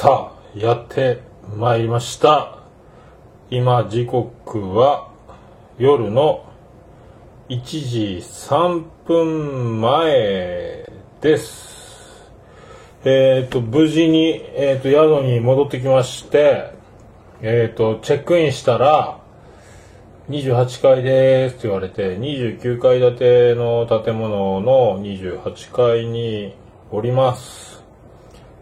さあ、やってまいりました。今、時刻は夜の1時3分前です。えっ、と、無事に、えっ、と、宿に戻ってきまして、えっ、と、チェックインしたら、28階ですって言われて、29階建ての建物の28階におります。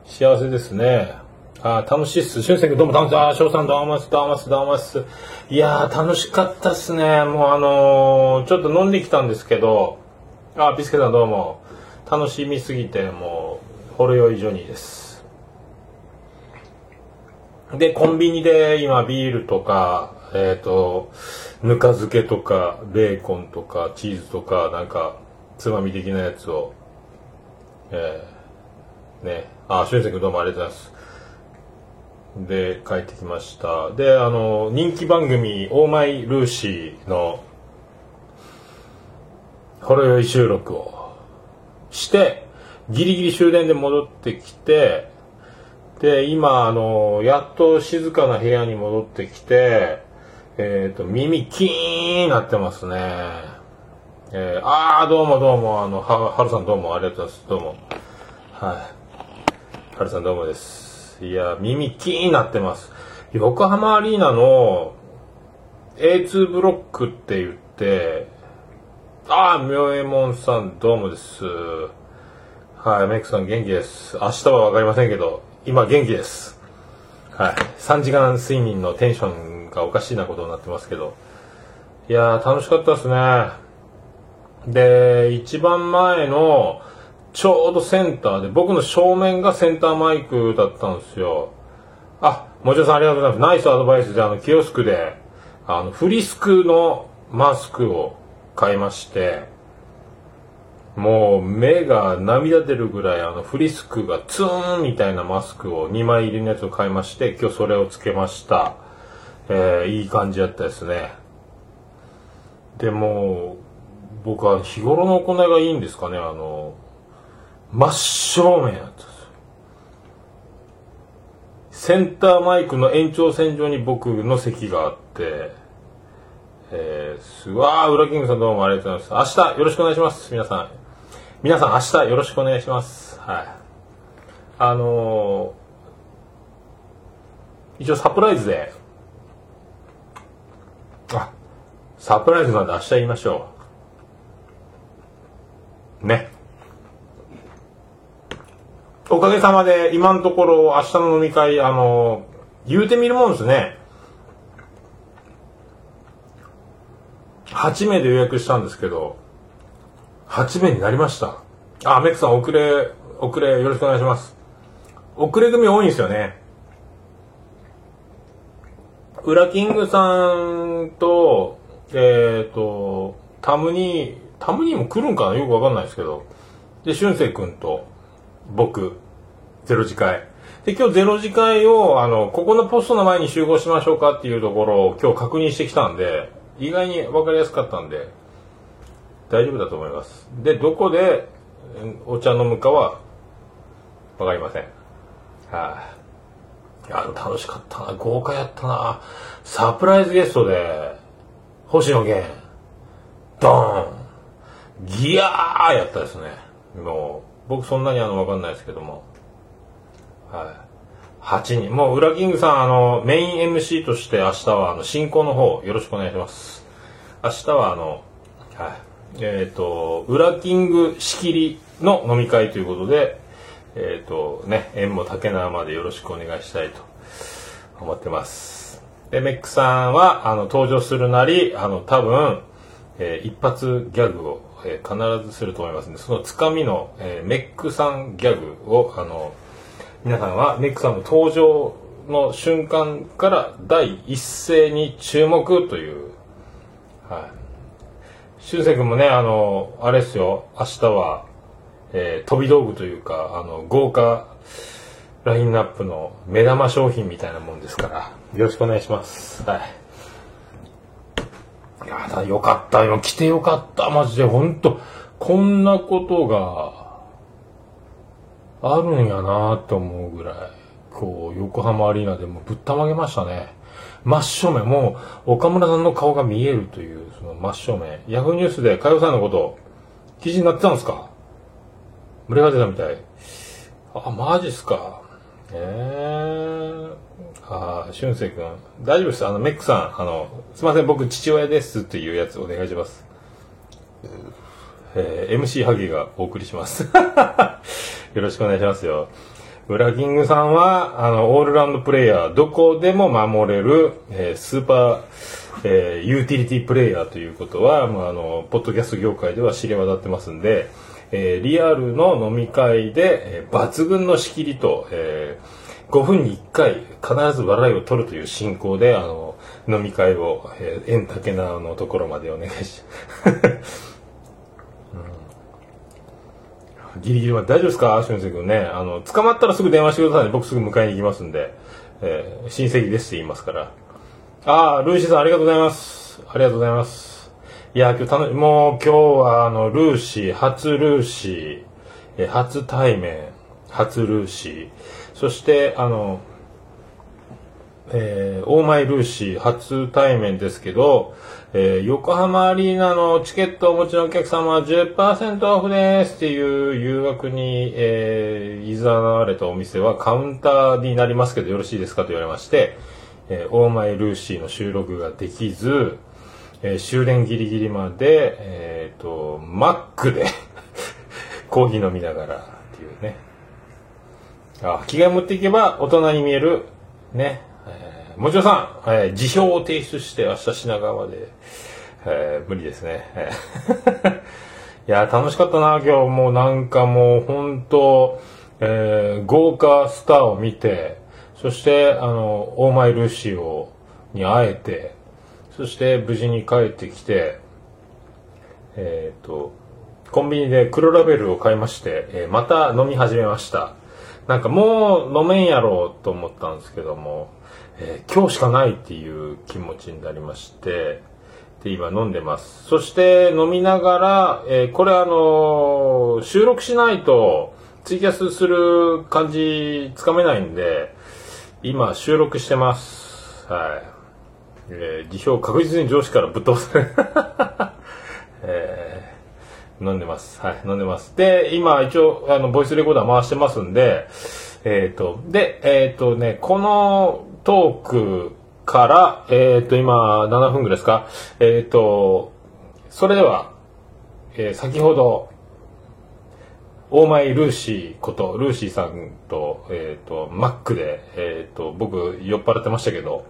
幸せですね。あ楽しいっす。俊介君どうも楽しい。あー、翔さんどうもっす、どうもっす、どうもっす。いやー、楽しかったっすね。もうあのーちょっと飲んできたんですけど、あー、ビスケさんどうも。楽しみすぎて、もう、ほろ酔いジョニーです。で、コンビニで今ビールとか、えっ、と、ぬか漬けとか、ベーコンとか、チーズとか、なんか、つまみ的なやつを、えー、ね、あ、しゅんせい君どうもありがとうございます。で、帰ってきました。で、あの、人気番組、オーマイルーシーの、ほろ酔い収録をして、ギリギリ終電で戻ってきて、で、今、あの、やっと静かな部屋に戻ってきて、えっ、と、耳キーンなってますね。えー、あー、どうもどうも、あの、は、はるさんどうもありがとうございます。どうも。はい。はるさんどうもです。いや、耳キーンなってます。横浜アリーナの A2 ブロックって言って、あー、明右衛門さんどうもです。はい、メイクさん元気です。明日はわかりませんけど、今元気です。はい。3時間睡眠のテンションがおかしいなことになってますけど。いやー、楽しかったですね。で、一番前の、ちょうどセンターで、僕の正面がセンターマイクだったんですよ。あ、もちろさんありがとうございます。ナイスアドバイスで、あの、キオスクで、あの、フリスクのマスクを買いまして、もう目が涙出るぐらいあのフリスクがツーンみたいなマスクを2枚入りのやつを買いまして今日それをつけました、えー、いい感じだったですねでも僕は日頃の行いがいいんですかねあの真正面やったんですセンターマイクの延長線上に僕の席があってえー、すわー、ウラキングさんどうもありがとうございます。明日よろしくお願いします。皆さん。皆さん明日よろしくお願いします。はい。あのー、一応サプライズで、あ、サプライズなんで明日言いましょう。ね。おかげさまで今のところ明日の飲み会、あの、言うてみるもんですね。8名で予約したんですけど、8名になりました。あ、メックさん遅れ、遅れよろしくお願いします。遅れ組多いんですよね。ウラキングさんと、えっ、ー、と、タムニー、タムニーも来るんかな？よくわかんないですけど。で、俊生くんと、僕、ゼロ次会。で、今日ゼロ次会を、あの、ここのポストの前に集合しましょうかっていうところを今日確認してきたんで、意外に分かりやすかったんで、大丈夫だと思います。で、どこでお茶飲むかは分かりません。はい、あ。いや、楽しかったな。豪華やったな。サプライズゲストで、星野源、ドーン、ギヤーやったですね。もう、僕そんなにあの分かんないですけども。はい。8人。もう、ウラキングさん、あの、メイン MC として明日は、あの、進行の方、よろしくお願いします。明日は、あの、はい。えっ、ー、と、ウラキング仕切りの飲み会ということで、えっ、ー、と、ね、縁も竹縄までよろしくお願いしたいと思ってます。で、メックさんは、あの、登場するなり、あの、多分、えー、一発ギャグを、えー、必ずすると思いますので、そのつかみの、えー、メックさんギャグを、あの、皆さんはメックさんの登場の瞬間から第一声に注目という、はい。俊く君もね、あの、あれですよ、明日は、えー、飛び道具というか、あの、豪華ラインナップの目玉商品みたいなもんですから、よろしくお願いします。はい。いやだ、よかった。よ。来てよかった。マジで、ほんと、こんなことが、あるんやなと思うぐらいこう横浜アリーナでもぶったまげましたね。真っ正面もう岡村さんの顔が見えるというその真正面。ヤフーニュースで佳代さんのこと記事になってたんですか？盛り上がってたみたい。あマジっすか。えー、ああ俊く君大丈夫です。あのメックさんあのすいません僕父親ですっていうやつお願いします。えー、MC ハギがお送りします。よろしくお願いしますよ。ブラキングさんは、あの、オールラウンドプレイヤー、どこでも守れる、えー、スーパー、えー、ユーティリティプレイヤーということは、まあ、あの、ポッドキャスト業界では知れ渡ってますんで、えー、リアルの飲み会で、えー、抜群の仕切りと、えー、5分に1回必ず笑いを取るという進行で、あの、飲み会を、えー、円竹縄のところまでお願いし ギリギリまで大丈夫ですか？俊介君ね。あの、捕まったらすぐ電話してくださいね。僕すぐ迎えに行きますんで。えー、親戚ですって言いますから。ああ、ルーシーさんありがとうございます。ありがとうございます。いや、今日楽し、もう今日はあの、ルーシー、初ルーシー、えー、初対面、初ルーシー、そしてあの、えー、オーマイルーシー初対面ですけど、えー、横浜アリーナのチケットをお持ちのお客様は10%オフですっていう誘惑に、えー、いざなわれたお店はカウンターになりますけどよろしいですかと言われまして、えー、オーマイルーシーの収録ができず、えー、終電ギリギリまで、えっ、と、マックで コーヒー飲みながらっていうね。あ、着替え持っていけば大人に見える、ね、もちろんさん、えー、辞表を提出して明日品川で、えー、無理ですね。いや、楽しかったな、今日もうなんかもう本当、えー、豪華スターを見て、そして、あの、オーマイルーシー、に会えて、そして無事に帰ってきて、えっ、ー、と、コンビニで黒ラベルを買いまして、えー、また飲み始めました。なんかもう飲めんやろうと思ったんですけども、えー、今日しかないっていう気持ちになりまして、で、今飲んでます。そして飲みながら、えー、これあのー、収録しないとツイキャスする感じつかめないんで、今収録してます。はい。えー、辞表確実に上司からぶっ飛ばされ えー、飲んでます。はい、飲んでます。で、今一応、あの、ボイスレコーダー回してますんで、えっ、ー、と、で、えっ、ー、とね、このトークから、えっ、ー、と、今、7分ぐらいですか？えっ、ー、と、それでは、えー、先ほど、オーマイルーシーこと、ルーシーさんと、えっ、ー、と、マックで、えっ、と、僕、酔っ払ってましたけど、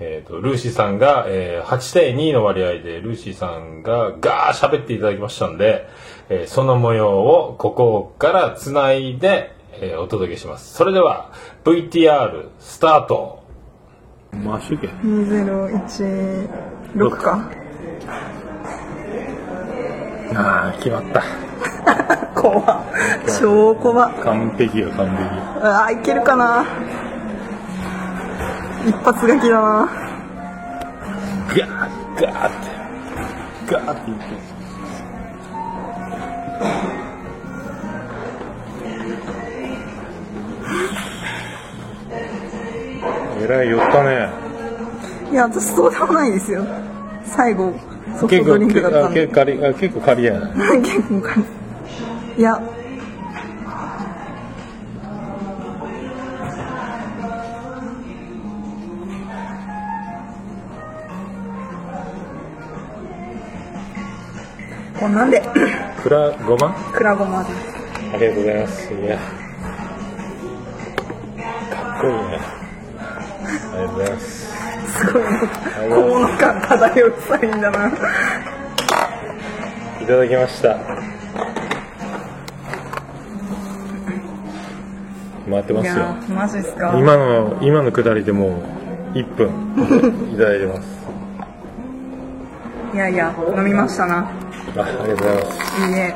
えっ、と、ルーシーさんが、えー、8対2の割合で、ルーシーさんがガー喋っていただきましたんで、えその模様をここから繋いで、えお届けします。それでは、VTR スタート。マッシュケ2016か。ああ決まった。怖 超怖完璧よ完璧。ああいけるかな一発書きだな。ガーガーって。ガーって。いってえらい寄ったね。いや私そうでもないですよ。最後ソフトドリンクだったんで。結構結構借りやな 結構借り。いやこんなんで？くらごま？くらごまですありがとうございますいやかっこいいねありがとうございます。すごい、河野感漂うサインだな。いただきました。回ってますよ。マジですか。今の、今のくだりでもう1分いただいてます。いやいや、飲みましたな。あ、ありがとうございます。いいえ。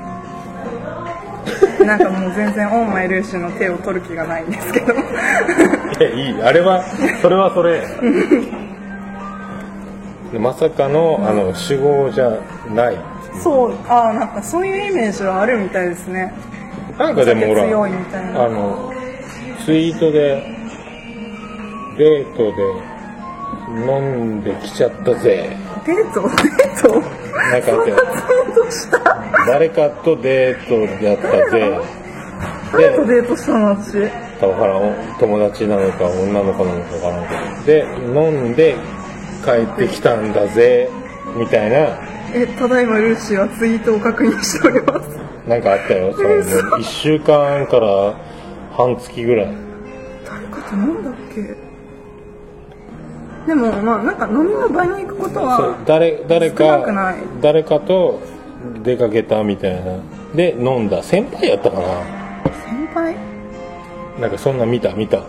なんかもう全然オンマイルーシュの手を取る気がないんですけど。いいあれはそれはそれ。まさかのあの主語じゃない。そうあなんかそういうイメージはあるみたいですね。なんかでもほらあのツイートでデートで飲んできちゃったぜ。デート？デート？なんかあってそんなツイートした。誰かとデートやったぜ。誰とデートしたの私？だからん友達なのか女の子なのかわからんけど。で飲んで帰ってきたんだぜみたいな。えただいまルーシーはツイートを確認しております。なんかあったよそれ嘘。1週間から半月ぐらい。誰かと飲んだっけ？でもまあなんか飲みの場に行くことは誰誰かい。誰かと出かけたみたいな。で飲んだ。先輩やったかな。先輩？なんかそんな見た見た。はい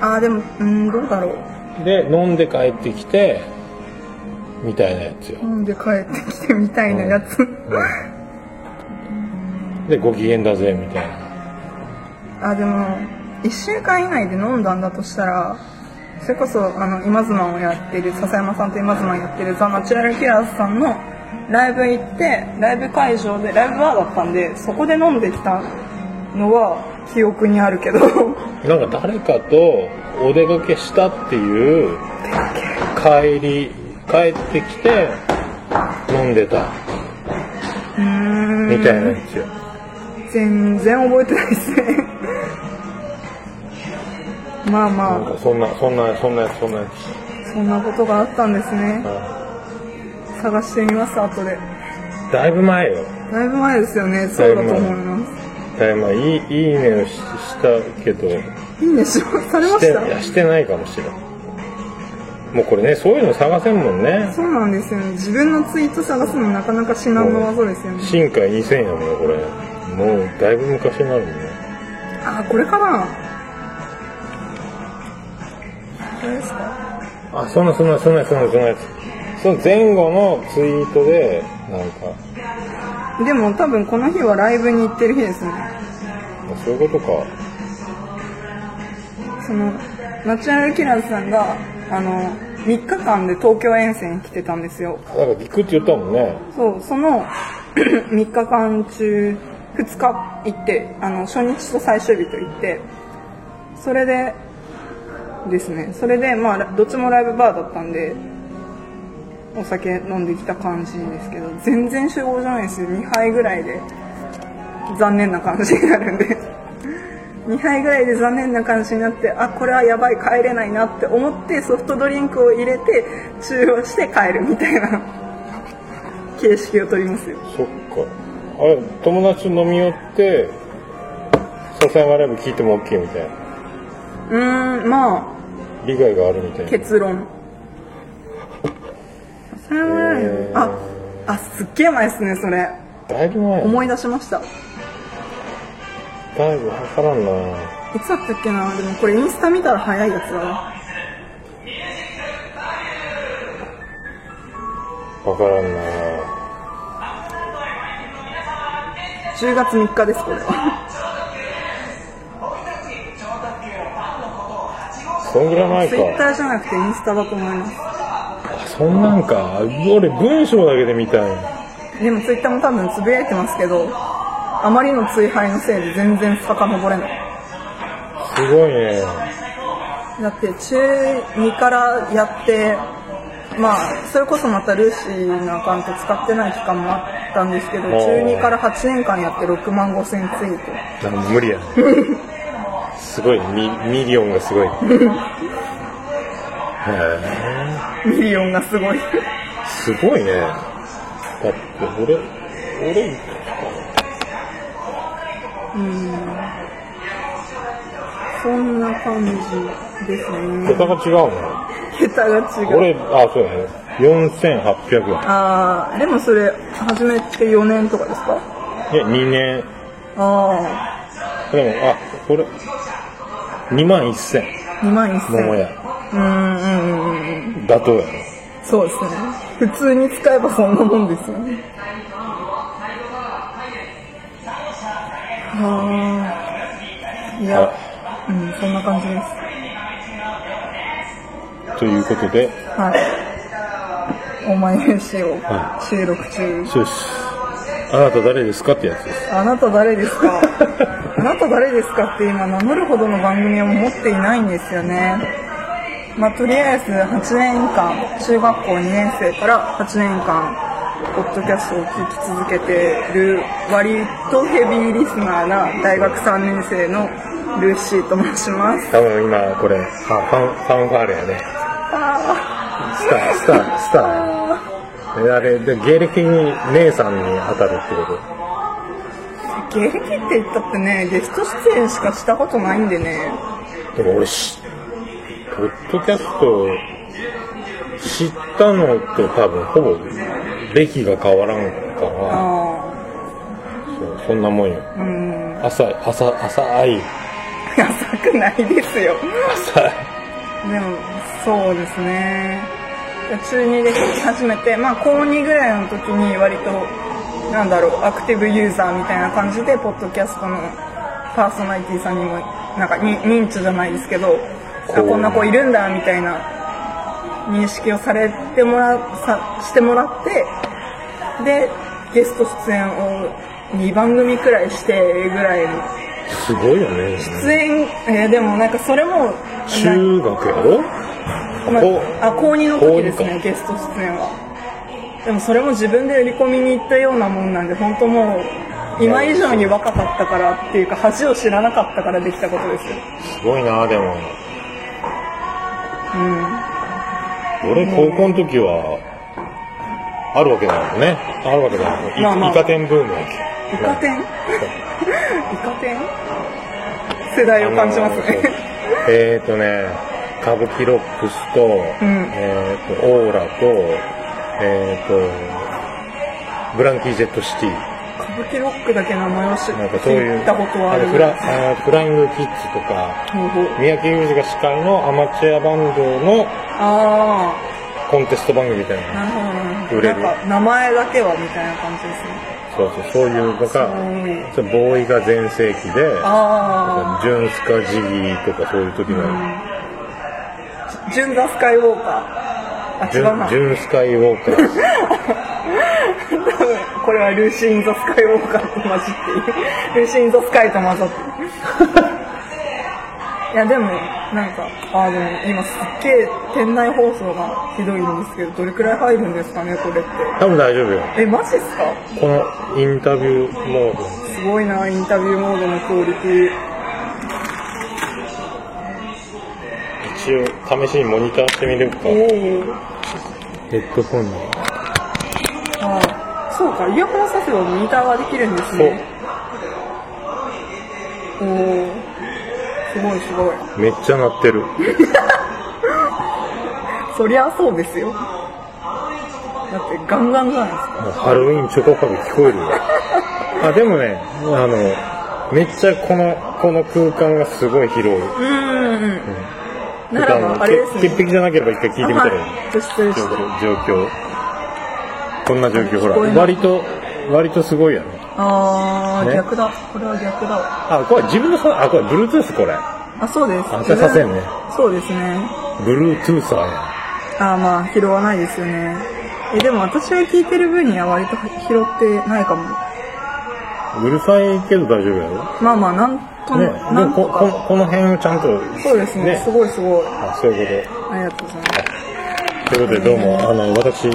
あーでもうんどうだろう。で飲んで帰ってきてみたいなやつよ。飲んで帰ってきてみたいなやつ、でご機嫌だぜみたいな。あでも1週間以内で飲んだんだとしたらそれこそあの今妻をやってる笹山さんと今妻をやってるザ・ナチュラルキラーズさんのライブ行ってライブ会場でライブバーだったんでそこで飲んできたのは記憶にあるけど。なんか誰かとお出かけしたっていう帰り帰ってきて飲んでた。みたいなやつよ。全然覚えてないですねまあなんまかそんなそんなそんなやつそんなやあそんなことがあったんですね。つ探してみます後で。だいぶ前よ。だいぶ前ですよね。そうだと思います。だいぶ前。いいいいねをししたけど。いいねしまされました？いやしてないかもしれん。もうこれねそういうの探せんもんね。そうなんですよね。自分のツイート探すのなかなか至難の技ですよね。新海2000やもんねこれ。もうだいぶ昔になるもんね。あこれかなですか？あそんなそんなそんなそんなそんなやつ。その前後のツイートでなんか。でも多分この日はライブに行ってる日ですね。そういうことか。そのナチュラルキラーズさんがあの3日間で東京遠征に来てたんですよ。なんか行くって言ったもんね。そうその 3日間中2日行ってあの初日と最終日と行ってそれでですね。それでまあどっちもライブバーだったんでお酒飲んできた感じですけど全然集合じゃないですよ。2杯ぐらいで残念な感じになるんで。2杯ぐらいで残念な感じになってあこれはやばい帰れないなって思ってソフトドリンクを入れて中和して帰るみたいな形式を取りますよ。そっか。あれ友達飲み寄って笹山ライブ聞いても OK みたいな。うーんま利害があるみたいあな。結論。それはへーああすっげえ前ですねそれ。だいぶ前。思い出しました。いだいぶわからんな。つだったっけなでもこれインスタ見たら早いやつだな。わからんな。10月3日ですこれはそんぐらい前ツイッタかーじゃなくてインスタだと思います。あそんなんか。俺文章だけで見たんやでもツイッターも多分つぶやいてますけどあまりの追廃のせいで全然遡れない。すごいね。だって中2からやってまあそれこそまたルーシーのアカウント使ってない期間もあったんですけど中2から8年間やって6万5千ツイート。無理や すごいミミリオンがすごい。へえミリオンがすごい。すごいね。だって俺俺そんな感じですね。桁が違うの桁が違う。俺あそうやね。4800円。あーでもそれ始めて4年とかですか？いや2年。あでもあこれ2万1000あ2万1000桃屋。うんうんうんうん妥当やろ。そうですね普通に使えばそんなもんですよ。ねあ。あいやうんそんな感じです。ということで。はい。お前練習をは収録中。よしあなた誰ですかってやつです。あなた誰ですか？あなた誰ですかって今名乗るほどの番組を持っていないんですよね。まあ、とりあえず8年間、中学校2年生から8年間、ポッドキャストを聞き続けてる割とヘビーリスナーな大学3年生のルーシーと申します。多分今これ、はファン、ファンファーレやね。あスター、スター、スター。えあれ、で、芸歴的に姉さんに当たるってこー芸歴って言ったってね、ゲスト出演しかしたことないんでね。と。でも俺し、ポッドキャスト知ったのと多分ほぼ歴が変わらんから、あそうそんなもんよ。あ、うん。浅い、浅、浅い、浅くないですよ。浅い。でも、そうですね。中2で聞き始めて、まあ、高2ぐらいの時に割と、なんだろう、アクティブユーザーみたいな感じで、ポッドキャストのパーソナリティさんにも、なんかに認知じゃないですけど、あこんな子いるんだ、みたいな認識をされてもら、さしてもらって、で、ゲスト出演を2番組くらいしてぐらいの。すごいよね。出演、えーでもなんかそれも、中学やろ？まこあ、あ高2の時ですねゲスト出演は。でもそれも自分で売り込みに行ったようなもんなんで本当もう今以上に若かったからっていうか恥を知らなかったからできたことですよ。すごいな、でも。うん。俺、高校の時は、あるわけないもんね。あるわけないもん。いまあまあ。イカ天ブーム。イカ天？イカ天？世代を感じますね。えっ、ー、とね、歌舞伎ロックスと、ん。えっ、と、オーラと、えっ、と、ブランキー・ジェット・シティ。歌舞伎ロックだけ名前を知なんかそういう、聞いたことはあるフラあフライング・キッズとか、三宅裕司が司会のアマチュアバンドのあコンテスト番組みたいあなな。るほど。なんか名前だけはみたいな感じですね。そうそう、そういうのが、ボーイが全盛期で、ジュンスカジギーとかそういう時の、ジュン・ザ・スカイウォーカー。あ、ジ違うな。ジュンスカイウォーカー。多分これはルーシー・イン・ザ・スカイウォーカーと混じっている。ルーシー・イン・ザ・スカイと混ざってる。いや、でも、なんか、あ、でも今すっげえ店内放送がひどいんですけど、どれくらい入るんですかね、これって。多分大丈夫よ。え、マジっすか？このインタビューモード。すごいな、インタビューモードのクオリティ。一応試しにモニターしてみるか。おお。ヘッドホンに。あそうか、イヤホンさせばモニターができるんですね。おお。すごいすごい。めっちゃ鳴ってる。そりゃそうですよ。だってガンガンじゃないですか。ハロウィンチョコカゲ聞こえるよ。あ、でもね、あの、めっちゃこの、この空間がすごい広い。うんうんうん。ならばあれですね。潔癖じゃなければ一回聞いてみたらいい。はい。状況。こんな状況、ほら。割と、割とすごいやろ。あー、ね逆だ。これは逆だわ。あ、これ自分のさ、あ、これ Bluetooth これ。あ、そうです。あ、じゃあさせんね。そうですね。Bluetoother や。あーまあ、拾わないですよね。え、でも私が聞いてる分には割と拾ってないかも。うるさいけど大丈夫やろ？まあまあ、なんと、ね、でなんもここ。この辺をちゃんとそうですねすごいすごい。あそういうこありがとうございます。とということでどうもあの私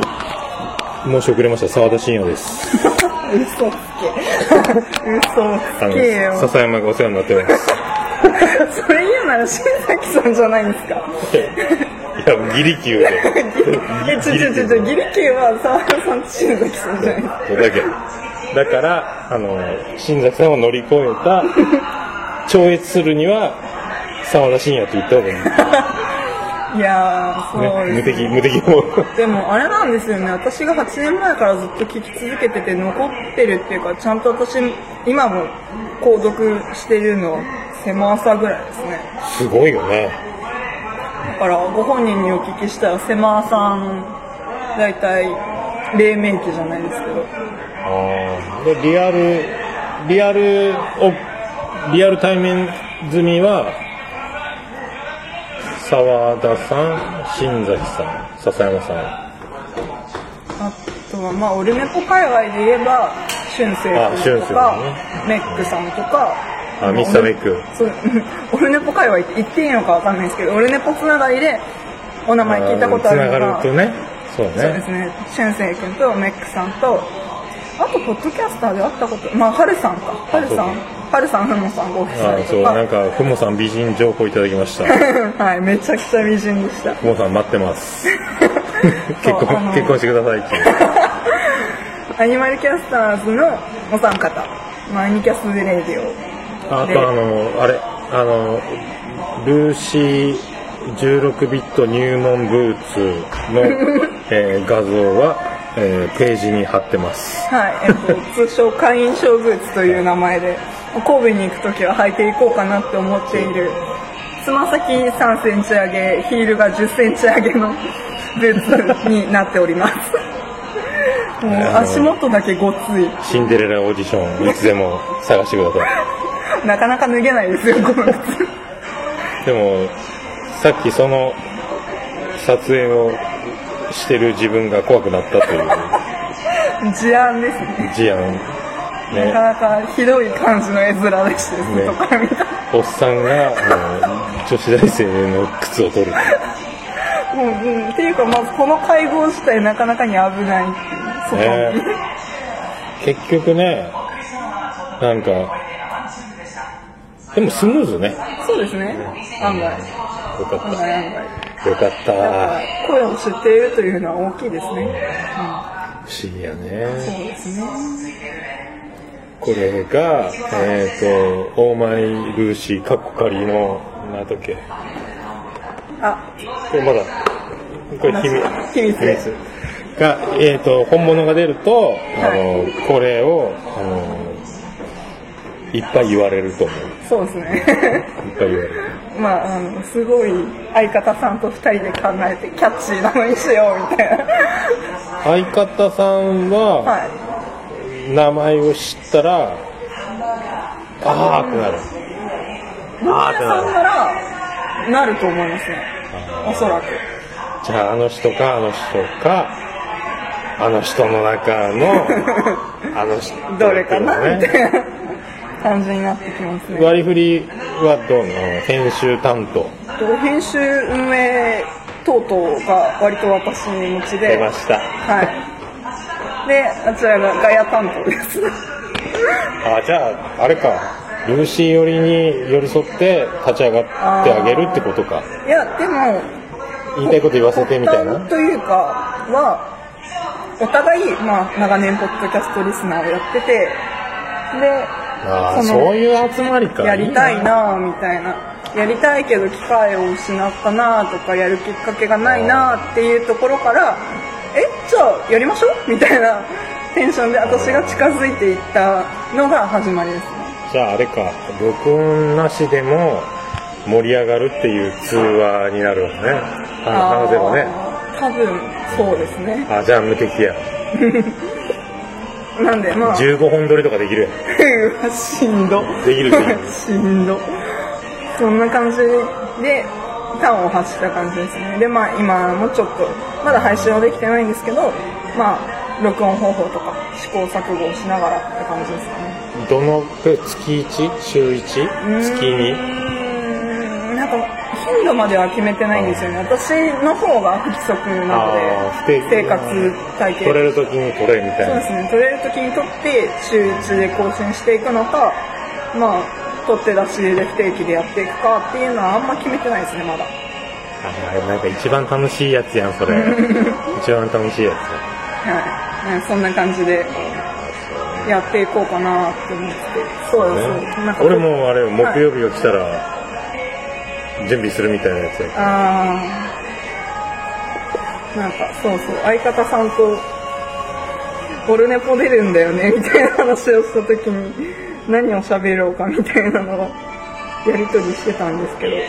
申し遅れました澤田信也です 嘘つけ。嘘あつけよ。の笹山がお世話になってます それ言うなら新崎さんじゃないんですか？いやギリ級でえ、ちょちょちょちょ、ギリキューは沢田さんと新崎さんじゃないですか。だからあの新崎さんを乗り越えた超越するには澤田信也って言った方がいい、いやー、そうね、無です、敵無敵もでもあれなんですよね、私が8年前からずっと聞き続けてて残ってるっていうか、ちゃんと私、今も購読してるのは狭さぐらいですね。すごいよね。だからご本人にお聞きしたら狭さん、大体、黎明期じゃないですけど。でリアルリアルをリアル対面済みは澤田さん新崎さん笹山さん。あとは、まあ、オルネポ界隈で言えば、俊生君とか、ね。メックさんとか。あミスターメック。そう オルネポ界隈って言っていいのかわかんないですけどオルネポつながりでお名前聞いたことあるのがつながるとね。そうそうでねすね。俊生君とメックさんとあとポッドキャスターで会ったことまあハルさんか。ハルさん。ハルさんふもさんご夫あ妻とか。そう。なんかふもさん美人情報いただきました。はいめちゃくちゃ美人でした。ふもさん待ってます。結婚結婚してくださいって アニマルキャスターズのお三方。まあアニキャスレディオ。であとあのあれあのルーシー16ビット入門ブーツの、えー画像は、えーページに貼ってます。はい、えっと、通称会員証ブーツという名前で神戸に行く時は履いていこうかなって思っているつま先3センチ上げヒールが10センチ上げのブーツになっております。もう足元だけごっつい。シンデレラオーディションいつでも探してください。なかなか脱げないですよこの靴。でもさっきその撮影をしてる自分が怖くなったという。事案ですね。事案。なかねなかひどい感じの絵面でしてね。外から見た。おっさんがあの女子大生の靴を取る。もう、うん、っていうかまずこの会合自体なかなかに危ないってね。結局ねなんかでもスムーズね。そうですね。案外。よかっ案外案外。たよかった。声を知っているというのは大きいですね、不思議やうん、ね。そうですね。これがえっ、とオーマイルーシーカッコ仮の何だっけあ。これまだこれ秘密。秘密で。すが、えー、と本物が出ると、あのこれをあのいっぱい言われると思うそうですね。まああのすごい相方さんと2人で考えてキャッチーなのにしようみたいな。相方さんは、はい。名前を知ったらあーってなる。野あーってなる。ならなると思いますね。おそらく。じゃああの人かあの人かあの人の中のあの人 どれかなみねたいな感じになってきますね。割り振りはどうなの？編集担当。と編集運営等々が割と私持ちで。出ました。はい。であちらがガヤ担当です。あじゃああれか。ルーシー寄りに寄り添って立ち上がってあげるってことか。いやでも言いたいこと言わせてみたいな。というかはお互い、まあ、長年ポッドキャストリスナーをやっててでそういう集まりか。やりたいなみたいな。やりたいけど機会を失ったなとかやるきっかけがないなっていうところからえじゃあやりましょう？みたいな。テンションで私が近づいていったのが始まりですね。じゃああれか。録音なしでも盛り上がるっていう通話になるわね。話せばね。多分そうですね。あじゃあ無敵や なんでまあ。15本撮りとかできるやん。う わしんど。できるできる。しんど。そんな感じで端を発した感じですね。でまあ今もちょっとまだ配信はできてないんですけどまあ録音方法とか試行錯誤をしながらって感じですかね。どの月 1? 週 1? 月にうーん。なんか頻度までは決めてないんですよね。私の方が不規則なので生活体系撮れる時に撮れみたいな。そうですね、撮れる時に撮って週1で更新していくのか、まあ、撮って出しで不定期でやっていくかっていうのはあんま決めてないですね、まだ。あなんか一番楽しいやつやんそれ。一番楽しいやはい。ねそんな感じでやっていこうかなって思って。て。そうつ、だね。俺。もあれ木曜日が来たら準備するみたいなやつや。あー。なんか、そうそう、相方さんと、オルネポ出るんだよね、みたいな話をした時に、何を喋ろうかみたいなのを、やりとりしてたんですけど。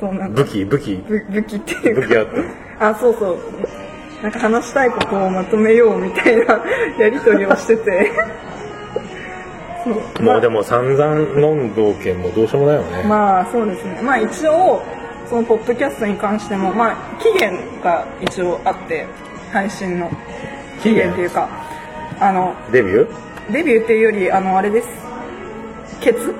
そうなんか武器武器。ぶ武器っていうか。武器あった あそうそう。なんか話したいことをまとめようみたいなやりとりをしてて もうでも散々飲んどけんもどうしようもないよね、まあそうですね。まあ一応そのポッドキャストに関してもまあ期限が一応あって配信の。期限？っていうかあのデビュー？デビューっていうよりあのあれです。ケツ？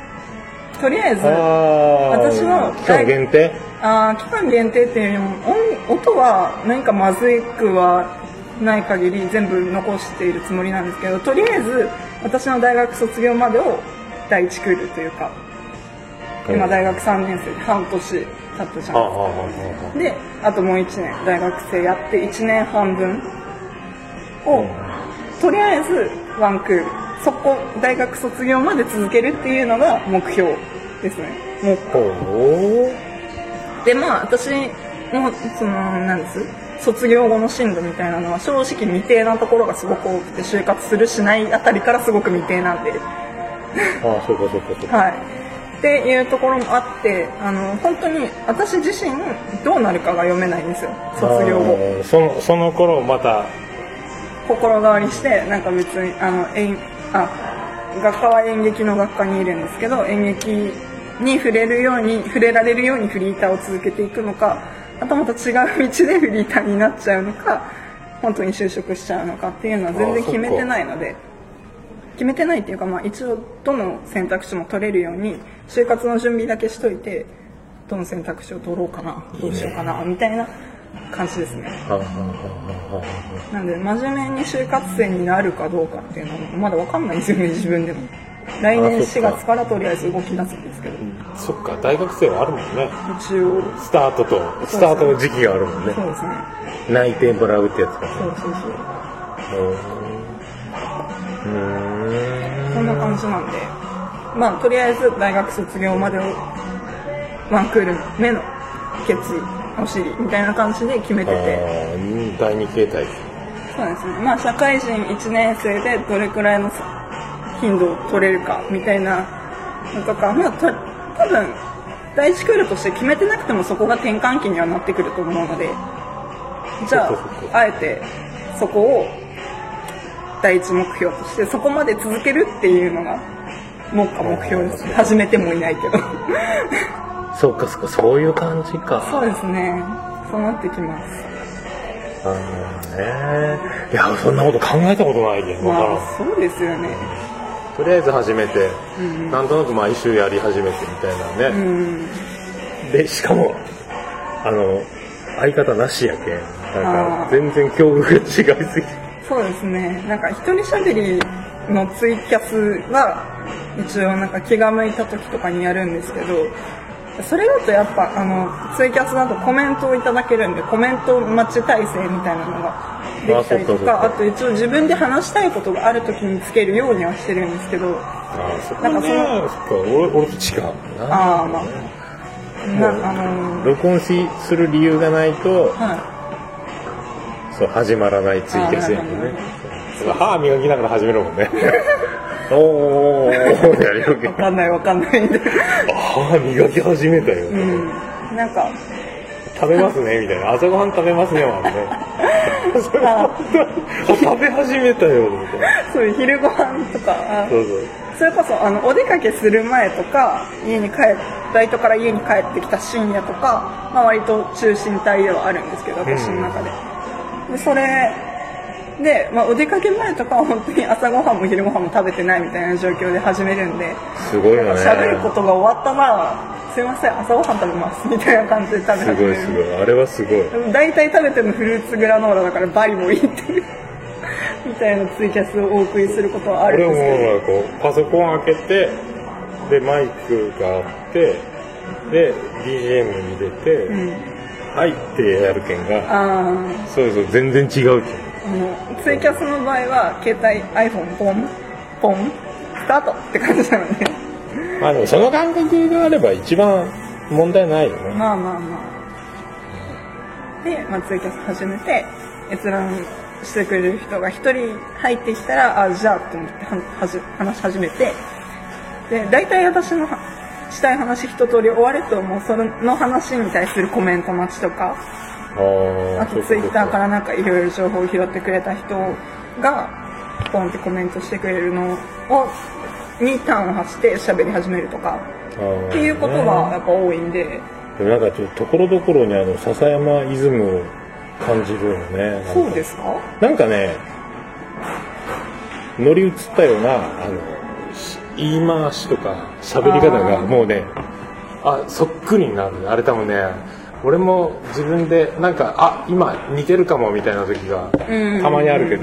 とりあえず私の期間限定？あー期間限定っていうよりも音音は何かまずくはない限り全部残しているつもりなんですけどとりあえず私の大学卒業までを第一クールというか今大学3年生で半年経ったじゃん。であともう1年大学生やって1年半分をとりあえずワンクールそこ大学卒業まで続けるっていうのが目標ですね。もう。ほでまあ私もそのなんです？卒業後の進路みたいなのは正直未定なところがすごく多くて就活するしないあたりからすごく未定なんで。うああそうかそうかそうか。はい。っていうところもあってあの本当に私自身どうなるかが読めないんですよ。卒業後。そのその頃また。心変わりしてなんか別にあの演あ学科は演劇の学科にいるんですけど演劇に触れるように触れられるようにフリーターを続けていくのかあとまた違う道でフリーターになっちゃうのか本当に就職しちゃうのかっていうのは全然決めてないので決めてないっていうか、まあ、一応どの選択肢も取れるように就活の準備だけしといてどの選択肢を取ろうかなどうしようかなみたいな感じですね。なんで真面目に就活生になるかどうかっていうのはまだわかんないんですよね自分でも来年4あそっか。月からとりあえず動き出すんですけど。そっか。大学生はあるもんね。一応。スタートとスタートの時期があるもんね。そうですね。内定もらうってやつか。そうそうそう。うー。んそんな感じなんで。まあとりあえず大学卒業までをワンクール目の決意お尻みたいな感じで決めてて。第二形態。そうですね。まあ社会人1年生でどれくらいの頻度を取れるかみたいなのとかまあと多分第一クールとして決めてなくてもそこが転換期にはなってくると思うのでじゃああえてそこを第一目標としてそこまで続けるっていうのが目下目標です始めてもいないけど。そうかそうかそういう感じか。そうですね。そうなってきます。あのねいやそんなこと考えたことないけどまあそうですよねとりあえず始めて、うん。なんとなく毎週やり始めてみたいなうね、ん。でしかもあの相方なしやけん。なんか全然境遇が違いすぎて。そうですね。なんか一人喋りのツイキャスは一応なんか気が向いた時とかにやるんですけどそれだとやっぱあのツイキャスだとコメントをいただけるんでコメント待ち体制みたいなのができたりとかあと一応自分で話したいことがある時につけるようにはしてるんですけどああそこねなんかそのそっか俺俺と違うな。ああまあ。なあの録音しする理由がないとはそう始まらないツイキャスやもんね。歯磨きながら始めるもんね おー。お わかんないわかんないんで。歯磨き始めたよ、うん。なんか。食べますねみたいな。朝ごはん食べますねまでね。食べ始めたよ。みたいなそういう昼ご飯とか。あ。そうそう。それこそあのお出かけする前とか家に帰っバイトから家に帰ってきた深夜とか、まあ、割と中心帯ではあるんですけど私の中で,、でそれで、まあ、お出かけ前とかは本当に朝ごはんも昼ごはんも食べてないみたいな状況で始めるんで。すごいよね。喋ることが終わったらすいません朝ごはん食べますみたいな感じで食べすごいすごい。あれはすごい。大体食べてるのフルーツグラノーラだからバリもいいっていう。みたいなツイキャスをお送りすることはある俺もんですけど。なんかこうパソコン開けてでマイクがあってで BGM に出て、うん。はいってやるけんがあそうそう全然違うけんあもうツイキャスの場合は携帯 iPhone ポンポンスタートって感じなのでまあでもその感覚があれば一番問題ないよね。まあまあまあ。で、まあ、ツイキャス始めて閲覧してくれる人が一人入ってきたらあじゃあって思ってははじ話し始めて。で大体私のはしたい話一通り終わるともう。その話に対するコメント待ちとかあとツイッターからなんかいろいろ情報を拾ってくれた人がポンってコメントしてくれるのをにターンを発して喋り始めるとかっっていうことがやっぱ多いんで、でもなんかちょっとところどころにあの笹山イズムを感じるよねそうですか？なんかね乗り移ったようなあのし言い回しとか喋り方がもうねあそっくりになる。ねあれ多分ね俺も自分でなんかあ今似てるかもみたいな時がうん。たまにあるけど、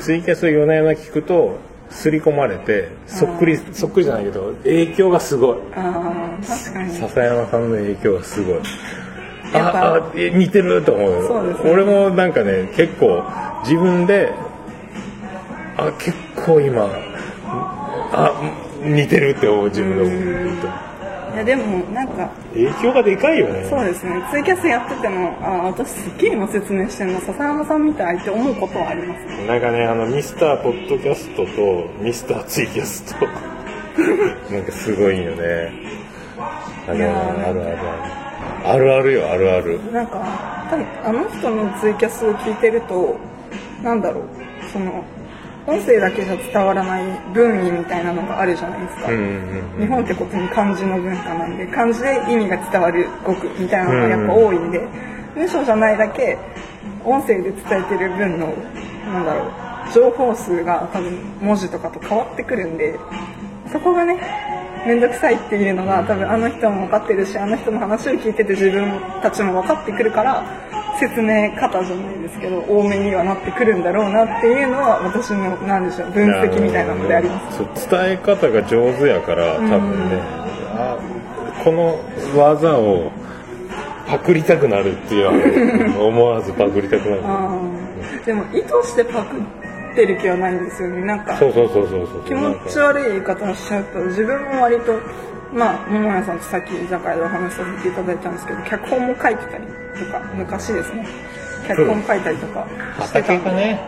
ツイキャスを夜な夜な聞くと刷り込まれてそっくりそっくりじゃないけど影響がすごい。笹山さんの影響がすごい。ああえ似てると思うね。俺もなんかね結構自分であ結構今あ似てるって思う自分で思う。いやでもなんか影響がでかいよね。そうですね。ツイキャスやっててもあ私すっげえ今説明してるの笹山さんみたいって思うことはありますね。なんかねあのミスターポッドキャストとミスターツイキャスト。なんかすごいよね。あるあー。るあるある。あるあるよあるある。なんか多分あの人のツイキャスを聞いてるとなんだろうその音声だけじゃ伝わらない文意みたいなのがあるじゃないですか、うんうん日本ってことに漢字の文化なんで漢字で意味が伝わる語句みたいなのがやっぱ多いんで、文章じゃないだけ音声で伝えてる分のなんだろう情報数が多分文字とかと変わってくるんでそこがね面倒くさいっていうのが多分あの人も分かってるしあの人の話を聞いてて自分たちも分かってくるから説明方じゃないですけど多めにはなってくるんだろうなっていうのは私のなんでしょう分析みたいなのであります。伝え方が上手やから多分ね、あこの技をパクりたくなるっていうのは思わずパクりたくなる。でも意図してパクってる気はないんですよね。なんかそうそうそうそうそう。気持ち悪い言い方をしちゃうと自分も割とまあ桃屋さんとさっき居酒屋でお話しさせていただいたんですけど脚本も書いてたりとか昔ですね。脚本書いたりとかしてたんで、ね。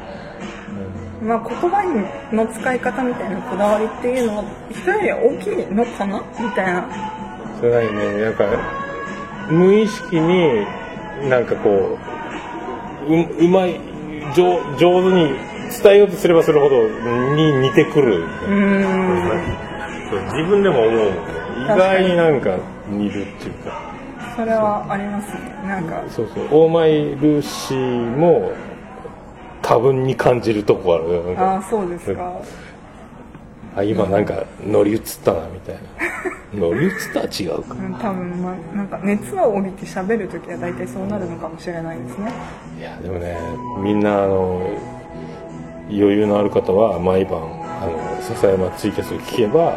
まあ、言葉の使い方みたいなこだわりっていうのは人よりは大きいのかな？みたいな。それなりにね。なんか無意識になんかこうううまい上上手に伝えようとすればするほどに似てくる、自分でも思う意外になんか似るっていうか。それはありますね。なんか。そうそう。オーマイルーシーも多分に感じるとこあるああそうですか。あ今なんか乗り移ったなみたいな。乗り移ったは違うか。うん多分まあなんか熱を帯びて喋るときは大体そうなるのかもしれないですね。いやでもねみんなあの余裕のある方は毎晩あの笹山ツイキャスを聞けば、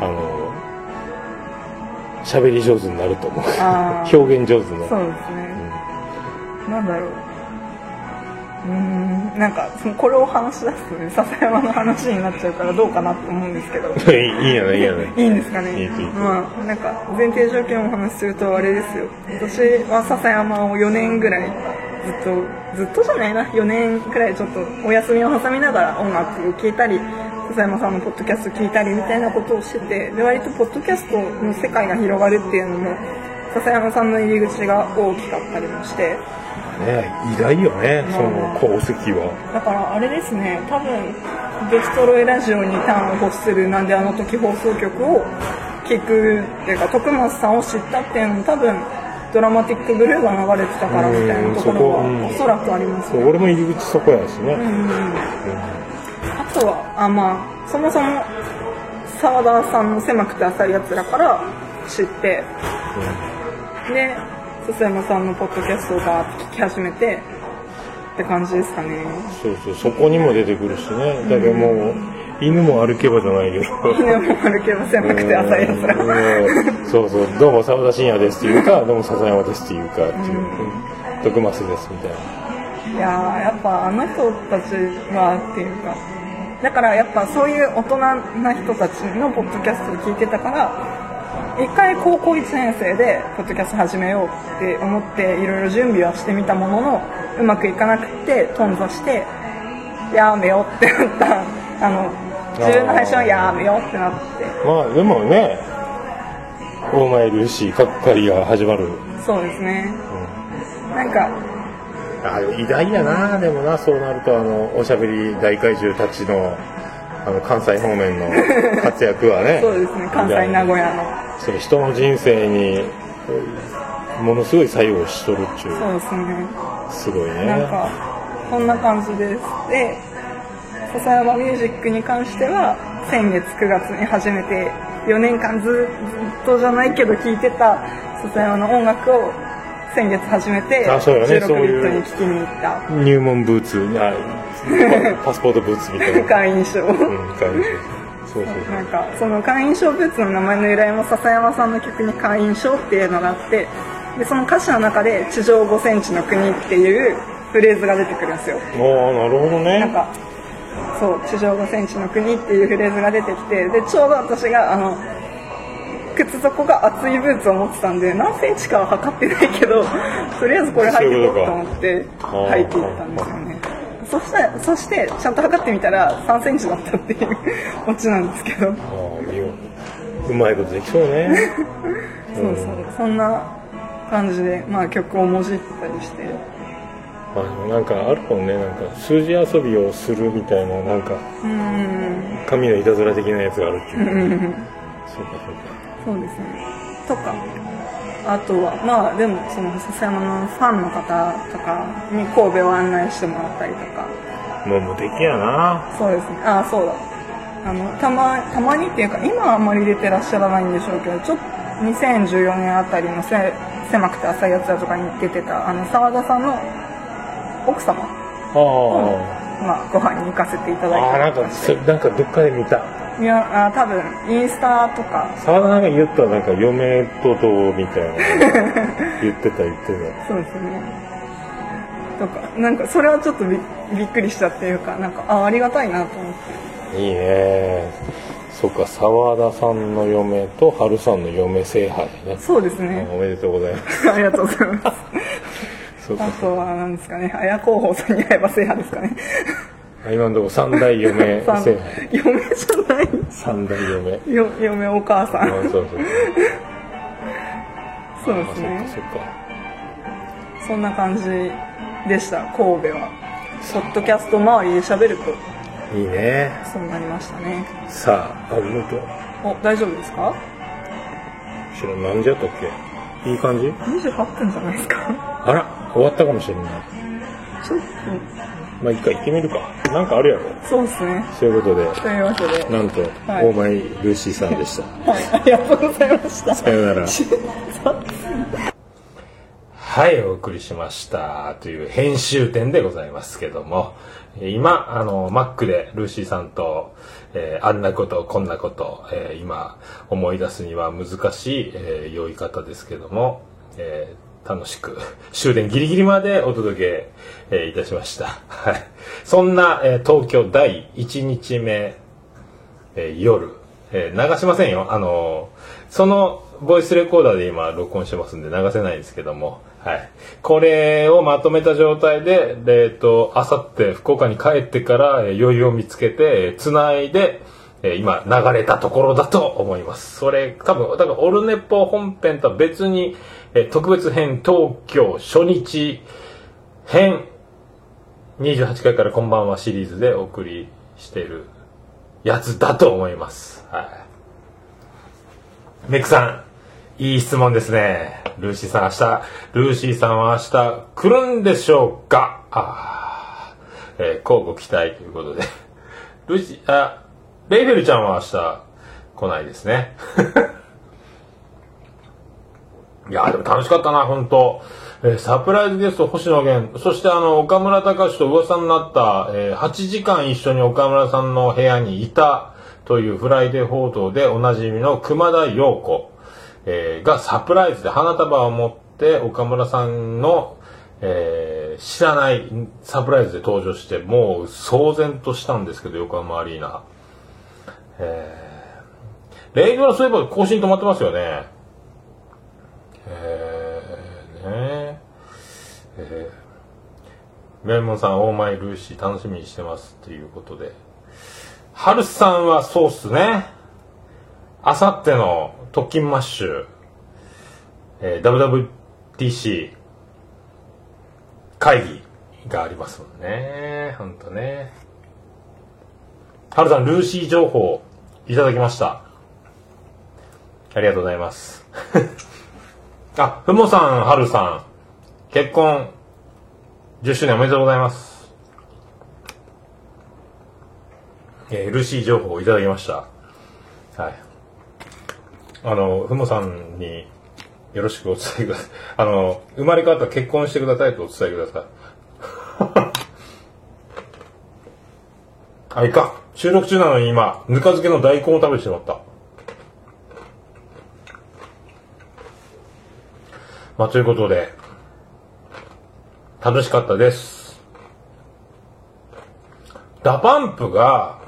あの喋り上手になると思う。表現上手になる。そうですね、なんだろう。うーんなんかそのこれを話し出すとね笹山の話になっちゃうからどうかなと思うんですけど。いいいいやないいやないいいんですかね。まあなんか前提条件をお話しするとあれですよ。私は笹山を4年ぐらいずっとずっとじゃないな。4年くらいちょっとお休みを挟みながら音楽を聴いたり笹山さんのポッドキャスト聞いたりみたいなことをしててで割とポッドキャストの世界が広がるっていうのも笹山さんの入り口が大きかったりもして。ね偉大よねその功績は。だからあれですね多分デストロイラジオに端を欲するなんであの時放送局を聞くっていうか徳松さんを知ったっていうのも多分ドラマティックブルーが流れてたからみたいなところはうん。おそらくありますね。そう俺も入り口そこやしね、あとはあまあそもそも澤田さんの狭くて浅いやつらから知ってで笹山さんのポッドキャストをバーって聞き始めてって感じですかね。そうそうそこにも出てくるしね。だけどもう、犬も歩けばじゃないけど。犬も歩けば狭くて浅いやつら。うん。そうそう「どうも澤田信也です」っていうか「どうも笹山です」っていうかっていう「徳増です」みたいな。いやーやっぱあの人たちはっていうか。だからやっぱそういう大人な人たちのポッドキャストを聞いてたから一回高校1年生でポッドキャスト始めようって思っていろいろ準備はしてみたもののうまくいかなくて頓挫してやめようってなったあの自分の配信はやめようってなって。まあでもね大前ルーシーかっかりが始まる、そうですね。なんかあ偉大やなでもなそうなるとあのおしゃべり大怪獣たちのあの関西方面の 活躍はね。そうですね関西名古屋の。それ人の人生にものすごい作用しとるっちゅう。そうですね。すごいね。なんかこんな感じです。で笹山ミュージックに関しては先月9月に初めて4年間ずずっとじゃないけど聴いてた笹山の音楽を先月初めてあそうよね。16そういうビットに聴きに行った。入門ブーツあパ パスポートブーツみたいな。会員証。うん会員証。そうなんかその会員証ブーツの名前の由来も笹山さんの曲に会員証っていうのがあってでその歌詞の中で「地上5センチの国」っていうフレーズが出てくるんですよ。ああなるほどなんねかそう地上5センチの国っていうフレーズが出てきてでちょうど私があの靴底が厚いブーツを持ってたんで何センチかは測ってないけど とりあえずこれ履いていこうと思って履いていったんですよね。そしてそしてちゃんと測ってみたら3センチだったっていうオチなんですけど。ああ見よう。うまいことできそうね。そうそう。そんな感じで、まあ、曲をもじったりしてあのなんかあるもんね。なんか数字遊びをするみたいななんかうーん。神のいたずら的なやつがあるっていう。うん。そうかそうですね。とか。あとはまあでもその笹山のファンの方とかに神戸を案内してもらったりとか。もう無敵やな。そうですね。あそうだ。あのたまたまにっていうか今はあんまり出てらっしゃらないんでしょうけどちょっと2014年あたりのせ狭くて浅いやつだとかに出てたあの澤田さんの奥様あまあ、ご飯に行かせていただいあああなんかなんかどっかで見た。いやあ多分インスタとか。沢田なんか言ったなんか嫁とどうみたいな 言ってた言ってそうですね。とかなんかそれはちょっとびびっくりしたっていうか。なんかあありがたいなと思って。たいいね。そっか沢田さんの嫁と春さんの嫁制覇ね。そうですね。おめでとうございます。ありがとうございますそうか。あとは何ですかね。綾候補さんに会えば制覇ですかね。今のところ三代嫁。制嫁じゃない。覇三代嫁。よ嫁お母さん。あそう そうですね。あそっかそんな感じでした。神戸は。ポッドキャスト周りで喋ると。いいね。そうなりましたね。さああ本当。お大丈夫ですか？知らん。何時やったっけ？いい感じ？28分じゃないですか。あら終わったかもしれない。ちょっまあ一回行ってみるか。なんかあるやろ。とそうですね。そういうことで。というわけで。なんと、はい。オーマイルーシーさんでした。はい。ありがとうございました。さよなら。はい、お送りしました。という編集点でございますけども、えー今、あの、Mac でルーシーさんと、えーあんなこと、こんなこと、えー今、思い出すには難しい、えー酔い方ですけども、えー楽しく、終電ギリギリまでお届け、えーいたしました。はい。そんな、えー東京第1日目、えー夜、えー流しませんよ。あのーそのボイスレコーダーで今録音してますんで流せないんですけども、はい。これをまとめた状態で、えっと、あさって福岡に帰ってから、えー余裕を見つけて、えー繋いで、えー今流れたところだと思います。それ、多分、だからオルネポ本編とは別に、えー特別編東京初日編28回からこんばんはシリーズでお送りしてるやつだと思います。はい。メクさん、いい質問ですね。ルーシーさん明日、ルーシーさんは明日来るんでしょうか？あー。えー、乞うご期待ということで。ルーシー、あ、レイフェルちゃんは明日来ないですね。いやでも楽しかったな、本当。えーサプライズゲスト星野源、そしてあの、岡村隆史と噂になった、えー8時間一緒に岡村さんの部屋にいたというフライデー報道でおなじみの熊田曜子、えーがサプライズで花束を持って岡村さんの、えー知らないサプライズで登場して、もう騒然としたんですけど、横浜アリーナ。えー、レイドはそういえば更新止まってますよね。えー、ねえー、メモンさん、オーマイルーシー楽しみにしてますっていうことで。ハルさんはそうっすね。あさっての特勤マッシュ、えー WWDC 会議がありますもんね。ほんとね。ハルさん、ルーシー情報いただきました。ありがとうございます。あ、ふもさん、はるさん、結婚10周年おめでとうございます。えー LC 情報いただきました。はい。あの、ふもさんによろしくお伝えください。あの、生まれ変わったら結婚してくださいとお伝えください。あ、いか。収録中なのに今、ぬか漬けの大根を食べてしまった。まあ、ということで、楽しかったです。DA PUMP が、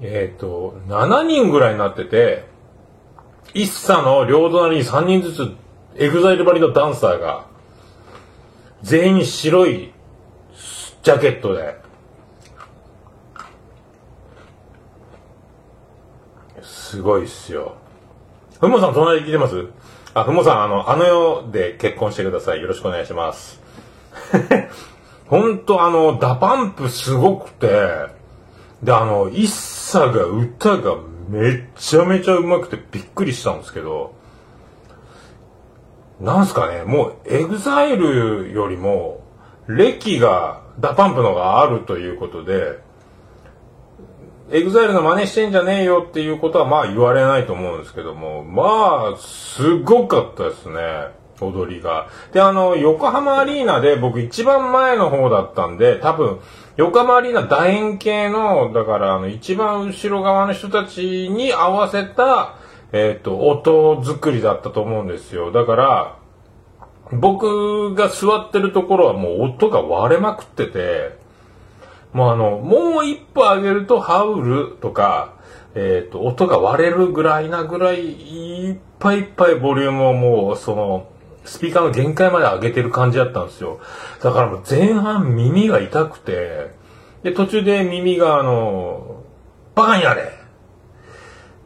えっ、と、7人ぐらいになってて、 ISSA の両隣に3人ずつ、 EXILE 張りのダンサーが、全員白いジャケットで、すごいっすよ。ふもさん隣で聞いてます？あ、ふもさん、あの、あの世で結婚してください。よろしくお願いします。ほんとあの、 DA PUMP すごくて、で、あの、 ISSA が歌がめちゃめちゃ上手くてびっくりしたんですけど、なんすかね、もう、 EXILE よりも、歴が DA PUMP のがあるということで、 EXILE の真似してんじゃねえよっていうことはまあ言われないと思うんですけども、まあ、すごかったですね。踊りが。で、あの、横浜アリーナで僕一番前の方だったんで、多分、横浜アリーナ楕円形の、だからあの、一番後ろ側の人たちに合わせた、えっ、と、音作りだったと思うんですよ。だから、僕が座ってるところはもう音が割れまくってて、もうあの、もう一歩上げるとハウルとか、えっ、と、音が割れるぐらいなぐらい、いっぱいいっぱいボリュームをもう、その、スピーカーの限界まで上げてる感じだったんですよ。だからもう前半耳が痛くて、で、途中で耳があの、バカにやれ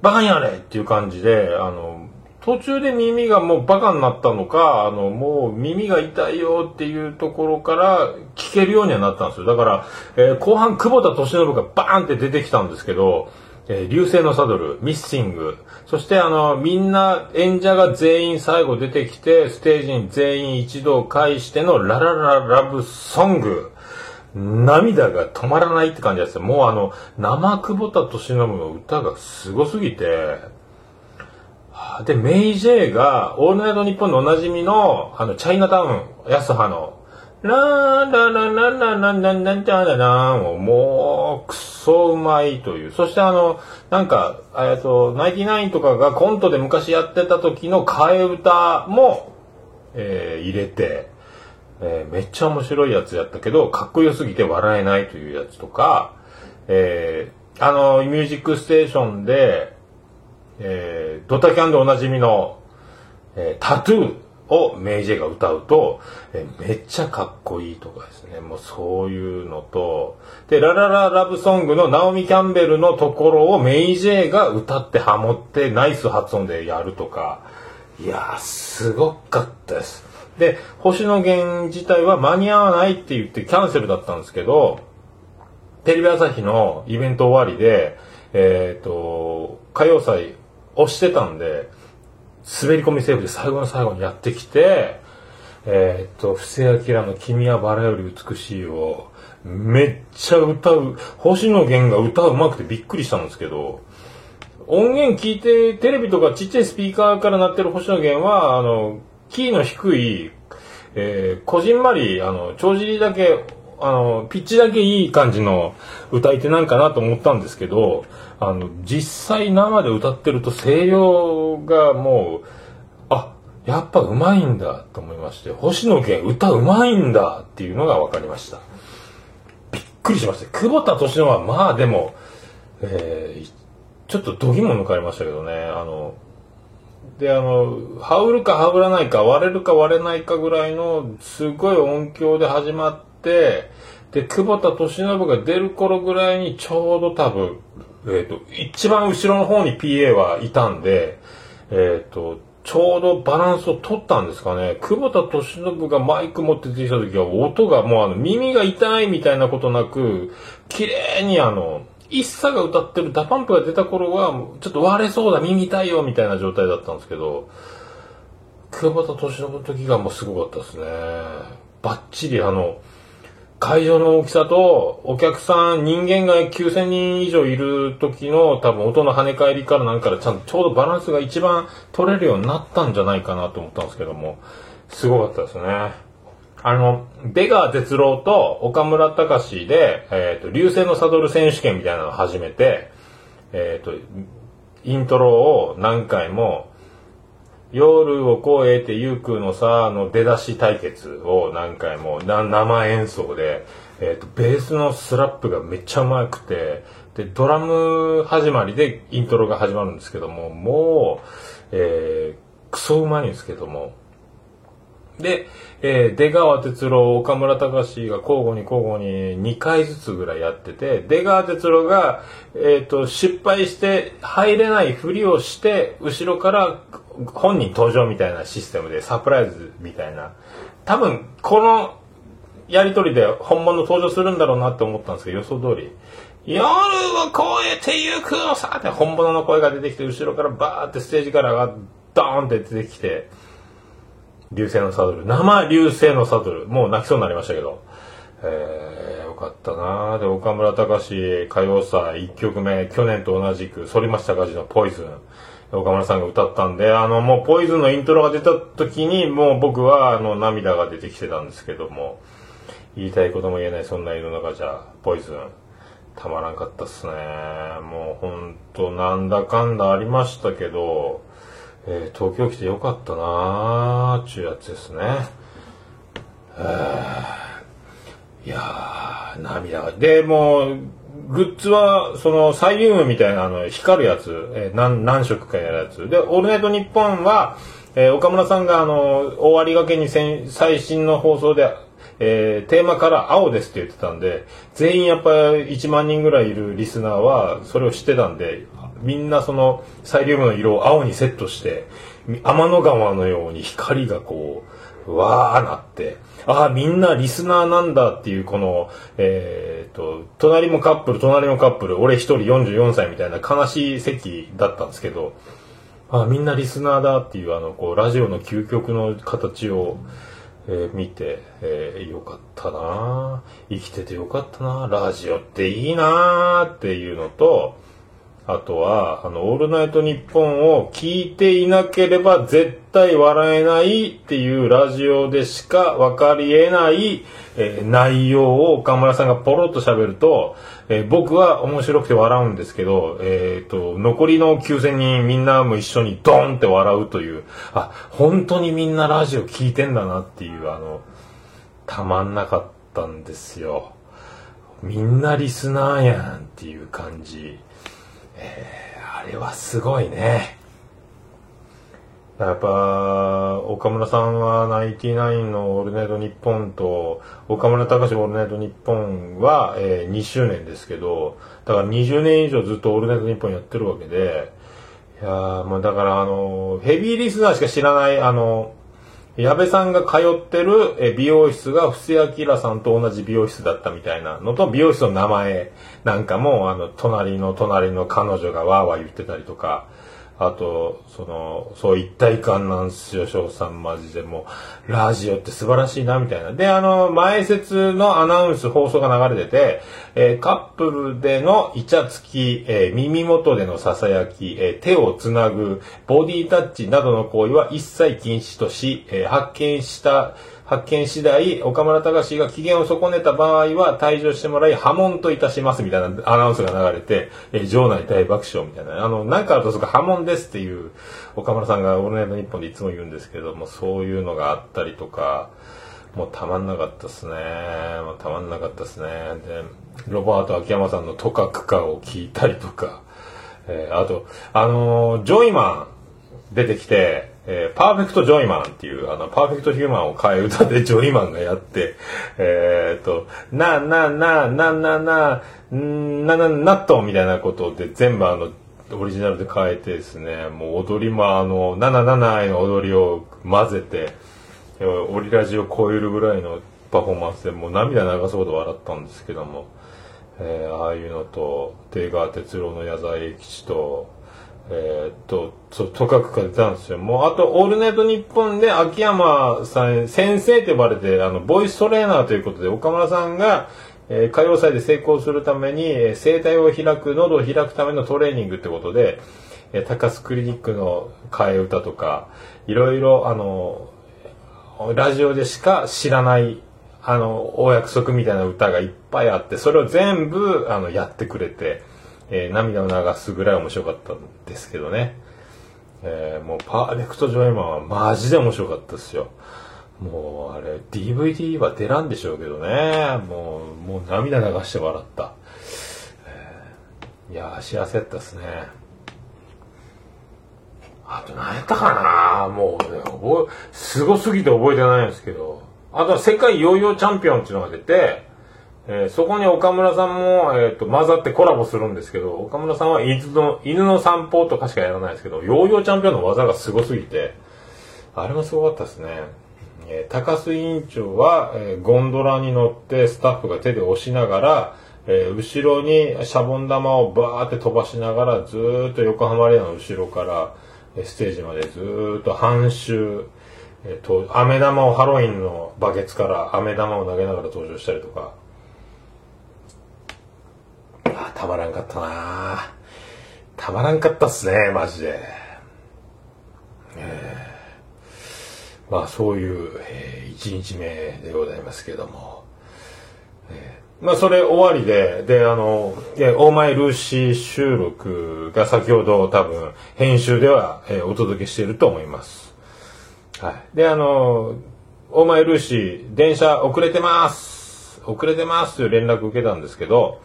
バカにやれっていう感じで、あの、途中で耳がもうバカになったのか、あの、もう耳が痛いよっていうところから聞けるようにはなったんですよ。だから、えー後半、久保田敏信がバーンって出てきたんですけど、えー流星のサドル、ミッシング、そしてあの、みんな演者が全員最後出てきて、ステージに全員一度返してのララララブソング。涙が止まらないって感じです。もうあの、生久保田敏信の歌がすごすぎて、で、メイ・ジェイが、オールナイトニッポンのおなじみの、あの、チャイナタウン、安葉の、ラーララララララランチャラランをもう、クソうまいという。そしてあの、なんか、えっと、ナインティナインとかがコントで昔やってた時の替え歌も、えー入れて、えーめっちゃ面白いやつやったけど、かっこよすぎて笑えないというやつとか、えーあの、ミュージックステーションで、えードタキャンでおなじみの、えータトゥーをメイジェイが歌うと、えめっちゃかっこいいとかですね。もうそういうのと、で、ララララブソングのナオミ・キャンベルのところをメイジェイが歌ってハモってナイス発音でやるとか、いや、すごかったです。で、星野源自体は間に合わないって言ってキャンセルだったんですけど、テレビ朝日のイベント終わりで、えっ、と、歌謡祭押してたんで、滑り込みセーフで最後の最後にやってきて、えっ、と、布施明の君はバラより美しいを、めっちゃ歌う、星野源が歌うまくてびっくりしたんですけど、音源聞いて、テレビとかちっちゃいスピーカーから鳴ってる星野源は、あの、キーの低い、えー、こじんまり、あの、帳尻だけ、あの、ピッチだけいい感じの歌い手なんかなと思ったんですけど、あの、実際生で歌ってると声量がもう、あ、やっぱ上手いんだと思いまして、星野源歌上手いんだっていうのが分かりました。びっくりしました。久保田敏信はまあでも、えーちょっと度肝抜かれましたけどね、あの、で、あの、羽織るか羽織らないか、割れるか割れないかぐらいの、すごい音響で始まって、で、久保田敏信が出る頃ぐらいにちょうど多分、えっ、と、一番後ろの方に PA はいたんで、えっ、と、ちょうどバランスを取ったんですかね。久保田利伸がマイク持って出てきた時は音がもうあの耳が痛いみたいなことなく、綺麗にあの、 ISSA が歌ってる DA PUMP が出た頃は、ちょっと割れそうだ、耳痛いよみたいな状態だったんですけど、久保田利伸の時がもうすごかったですね。バッチリあの、会場の大きさと、お客さん、人間が9000人以上いる時の多分音の跳ね返りからなんからちゃんとちょうどバランスが一番取れるようになったんじゃないかなと思ったんですけども、すごかったですね。あの、出川哲郎と岡村隆史で、えっ、と、流星のサドル選手権みたいなのを始めて、えっ、と、イントロを何回も、夜を越えてゆうくんのさ、あの出だし対決を何回も、な生演奏で、えっ、と、ベースのスラップがめっちゃうまくて、で、ドラム始まりでイントロが始まるんですけども、もう、えー、クソうまいんですけども、で、えー、出川哲郎、岡村隆史が交互に交互に2回ずつぐらいやってて、出川哲郎が、えっ、と、失敗して入れないふりをして、後ろから本人登場みたいなシステムでサプライズみたいな。多分、このやりとりで本物登場するんだろうなって思ったんですけど、予想通り。夜を越えてゆくのさって本物の声が出てきて、後ろからバーってステージからがドーンって出てきて、流星のサドル。生流星のサドル。もう泣きそうになりましたけど。えー、よかったなで、岡村隆史歌謡祭1曲目、去年と同じく、反町隆史のポイズン。岡村さんが歌ったんで、あの、もうポイズンのイントロが出た時に、もう僕は、あの、涙が出てきてたんですけども、言いたいことも言えない、そんな世の中じゃ、ポイズン。たまらんかったっすね。もうほんと、なんだかんだありましたけど、えー、東京来てよかったなーちゅうやつですねえ。いやー、涙が。で、もう、グッズは、その、サイリウムみたいな、あの、光るやつ、えー、何、何色かやるやつ。で、オールナイトニッポンは、えー、岡村さんが、あの、終わりがけに最新の放送で、えー、テーマから青ですって言ってたんで、全員やっぱり1万人ぐらいいるリスナーは、それを知ってたんで、みんなそのサイリウムの色を青にセットして天の川のように光がこうわーなってああみんなリスナーなんだっていうこのえー、と隣もカップル隣もカップル俺一人44歳みたいな悲しい席だったんですけどあみんなリスナーだっていうあのこうラジオの究極の形を、えー、見て、えー、よかったな生きててよかったなラジオっていいなっていうのとあとは、あの、オールナイトニッポンを聞いていなければ絶対笑えないっていうラジオでしか分かり得ない、えー、内容を岡村さんがポロッと喋ると、えー、僕は面白くて笑うんですけど、えっ、ー、と、残りの9000人みんなも一緒にドンって笑うという、あ、本当にみんなラジオ聞いてんだなっていう、あの、たまんなかったんですよ。みんなリスナーやんっていう感じ。えー、あれはすごいね。やっぱ、岡村さんはナインティナインのオールナイトニッポンと、岡村隆史オールナイトニッポンは、えー、2周年ですけど、だから20年以上ずっとオールナイトニッポンやってるわけで、いやまあだからあの、ヘビーリスナーしか知らない、あの、矢部さんが通ってる美容室が布施明さんと同じ美容室だったみたいなのと、美容室の名前なんかも、あの、隣の隣の彼女がわーわー言ってたりとか、あと、その、そう一体感なんですよ、翔さんマジでもう、ラジオって素晴らしいな、みたいな。で、あの、前説のアナウンス、放送が流れてて、えー、カップルでのイチャつき、えー、耳元での囁き、えー、手をつなぐ、ボディタッチなどの行為は一切禁止とし、え発見した発見次第、岡村隆史が機嫌を損ねた場合は退場してもらい、波紋といたしますみたいなアナウンスが流れて、えー、場内大爆笑みたいな。あの、なんかあるとそこ波紋ですっていう、岡村さんがオールナイトニッポンでいつも言うんですけども、そういうのがあったりとか、もうたまんなかったっすね。もうたまんなかったっすね。で、ロバート秋山さんのとかくかを聞いたりとか、えー、あと、あのー、ジョイマン出てきて、えー、パーフェクト・ジョイマンっていう、あの、パーフェクト・ヒューマンを替え歌でジョイマンがやって、えー、っと、な、な、な、な、な、な、な、な、なっとみたいなことで全部あの、オリジナルで変えてですね、もう踊りもあの、77の踊りを混ぜて、オリラジを超えるぐらいのパフォーマンスでもう涙流すほど笑ったんですけども、えー、ああいうのと、出川哲朗の矢沢永吉と、えーっと、そう、とかくが出たんですよ。もう、あと、オールナイトニッポンで秋山さん、先生と呼ばれて、あの、ボイストレーナーということで、岡村さんが、えー歌謡祭で成功するために、えー声帯を開く、喉を開くためのトレーニングってことで、えー高須クリニックの替え歌とか、いろいろ、あの、ラジオでしか知らない、あの、お約束みたいな歌がいっぱいあって、それを全部、あの、やってくれて、えー涙を流すぐらい面白かったんですけどね。えーもう、パーフェクトジョイマンはマジで面白かったですよ。もう、あれ、DVD は出らんでしょうけどね。もう、もう涙流して笑った。えーいや、幸せやったですね。あと何やったかなもう、ね、覚え、すごすぎて覚えてないんですけど。あとは世界ヨーヨーチャンピオンっていうのが出て、えーそこに岡村さんも、えー、と混ざってコラボするんですけど、岡村さんは犬の犬の散歩とかしかやらないですけど、ヨーヨーチャンピオンの技がすごすぎて、あれもすごかったですね。えー高須委員長は、えーゴンドラに乗ってスタッフが手で押しながら、えー後ろにシャボン玉をバーって飛ばしながらずーっと横浜レアの後ろからえーステージまでずーっと半周、えーと、飴玉をハロウィンのバケツから飴玉を投げながら登場したりとか、あーたまらんかったなたまらんかったっすね、マジで。まあそういう、えー、1日目でございますけども。えーまあそれ終わりで、で、あの、オーマイルーシー収録が先ほど多分編集では、えーお届けしていると思います。はい。で、あの、オーマイルーシー、電車遅れてます遅れてますという連絡受けたんですけど、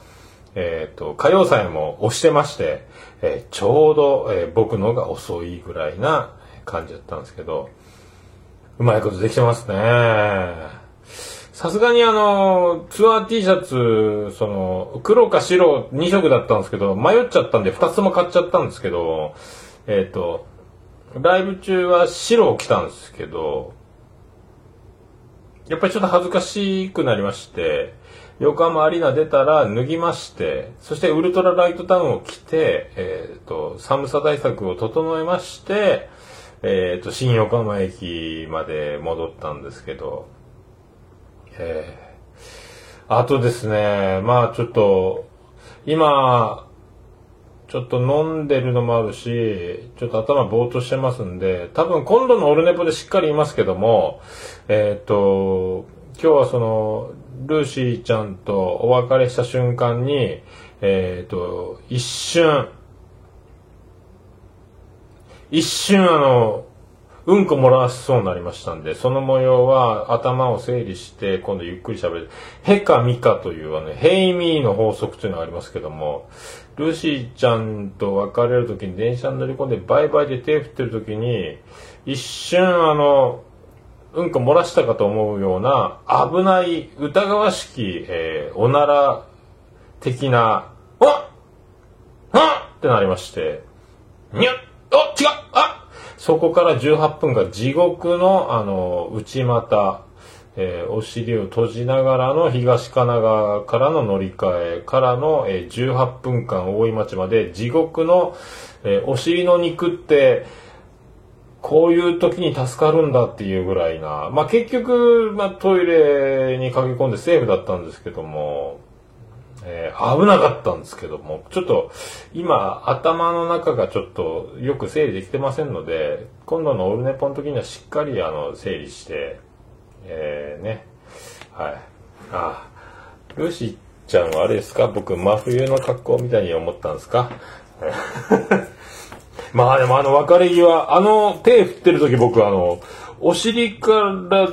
えっ、と、歌謡祭も押してまして、えーちょうど、えー僕のが遅いぐらいな感じだったんですけど、うまいことできてますね。さすがにあの、ツアー T シャツ、その、黒か白2色だったんですけど、迷っちゃったんで2つも買っちゃったんですけど、えっ、と、ライブ中は白を着たんですけど、やっぱりちょっと恥ずかしくなりまして、横浜アリーナ出たら脱ぎまして、そしてウルトラライトタウンを着て、えっ、と、寒さ対策を整えまして、えっ、と、新横浜駅まで戻ったんですけど、えーあとですね、まあちょっと、今、ちょっと飲んでるのもあるし、ちょっと頭ぼーっとしてますんで、多分今度のオルネポでしっかり言いますけども、えっ、と、今日はその、ルーシーちゃんとお別れした瞬間に、えっ、と、一瞬、一瞬あの、うんこ漏らしそうになりましたんで、その模様は頭を整理して、今度ゆっくり喋る。ヘかミかというあの、ヘイミーの法則というのがありますけども、ルーシーちゃんと別れるときに電車に乗り込んでバイバイで手振ってるときに、一瞬あの、うんこ漏らしたかと思うような危ない疑わしき、えーおなら的な、ああってなりまして、にゃっあ違うあそこから18分間地獄の、あの、内股、えーお尻を閉じながらの東神奈川からの乗り換えからの、えー18分間大井町まで地獄の、えーお尻の肉って、こういう時に助かるんだっていうぐらいな。まあ、結局、まあ、トイレに駆け込んでセーフだったんですけども、えー危なかったんですけども、ちょっと今頭の中がちょっとよく整理できてませんので、今度のオルネポの時にはしっかりあの整理して、えー、ね、はい。あ、ルーシちゃんはあれですか？僕真冬の格好みたいに思ったんですか？まあでもあの別れ際、あの手振ってる時僕あの、お尻から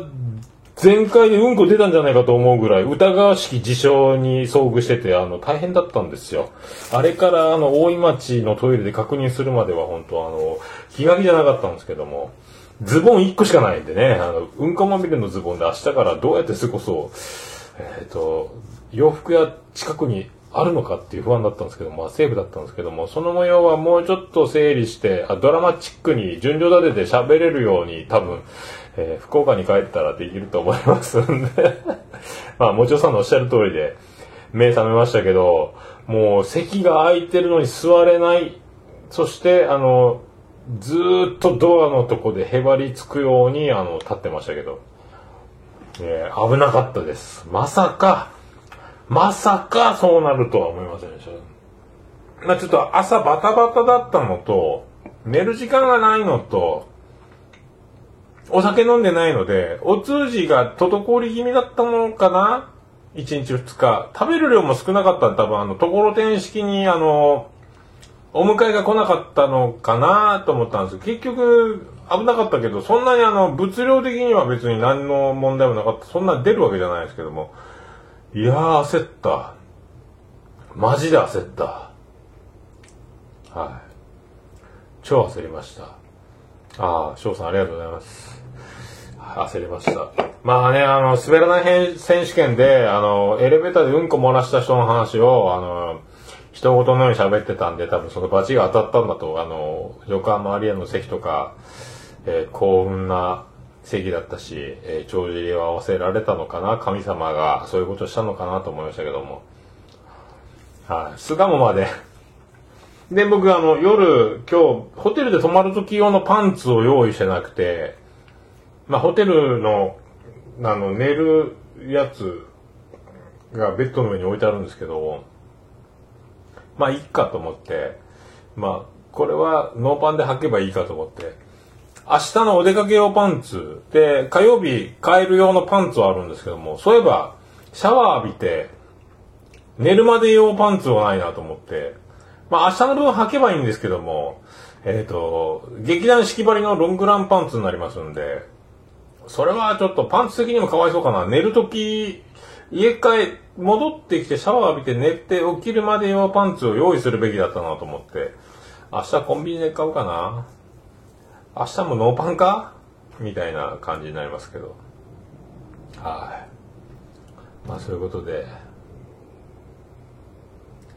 全開でうんこ出たんじゃないかと思うぐらい疑わしき事象に遭遇してて、あの、大変だったんですよ。あれからあの、大井町のトイレで確認するまでは本当あの、気が気じゃなかったんですけども、ズボン1個しかないんでね、あの、うんこまみれのズボンで明日からどうやって過ごそう、えっ、と、洋服屋近くにあるのかっていう不安だったんですけど、まあセーフだったんですけども、その模様はもうちょっと整理して、あドラマチックに順序立てて喋れるように多分、えー福岡に帰ったらできると思いますんで、まあもちろんさんのおっしゃる通りで、目覚めましたけど、もう席が空いてるのに座れない。そして、あの、ずっとドアのとこでへばりつくように、あの、立ってましたけど、えー危なかったです。まさか、まさかそうなるとは思いませんでした。まあちょっと朝バタバタだったのと、寝る時間がないのと、お酒飲んでないので、お通じが滞り気味だったのかな ?1 日2日。食べる量も少なかった多分あの、ところてん式にあの、お迎えが来なかったのかな？と思ったんです、結局危なかったけど、そんなにあの、物量的には別に何の問題もなかった。そんな出るわけじゃないですけども。いやー、焦った。マジで焦った。はい。超焦りました。ああ、翔さんありがとうございます。焦りました。まあね、あの、滑らない選手権で、あの、エレベーターでうんこ漏らした人の話を、あの、人事のように喋ってたんで、多分そのバチが当たったんだと、あの、横浜アリアの席とか、えー幸運な席だったし、えー帳尻を合わせられたのかな、神様がそういうことをしたのかなと思いましたけども。はい。巣鴨まで。で、僕あの、夜、今日、ホテルで泊まる時用のパンツを用意してなくて、まあ、ホテルの、あの、寝るやつがベッドの上に置いてあるんですけど、まあ、いいかと思って、まあ、これはノーパンで履けばいいかと思って、明日のお出かけ用パンツで、火曜日買える用のパンツはあるんですけども、そういえば、シャワー浴びて、寝るまで用パンツはないなと思って、まあ明日の分履けばいいんですけども、えっ、と、劇団四季張りのロングランパンツになりますんで、それはちょっとパンツ的にもかわいそうかな。寝るとき、家帰、戻ってきてシャワー浴びて寝て起きるまで用パンツを用意するべきだったなと思って、明日コンビニで買うかな。明日もノーパンか？みたいな感じになりますけど。はい。まあそういうことで、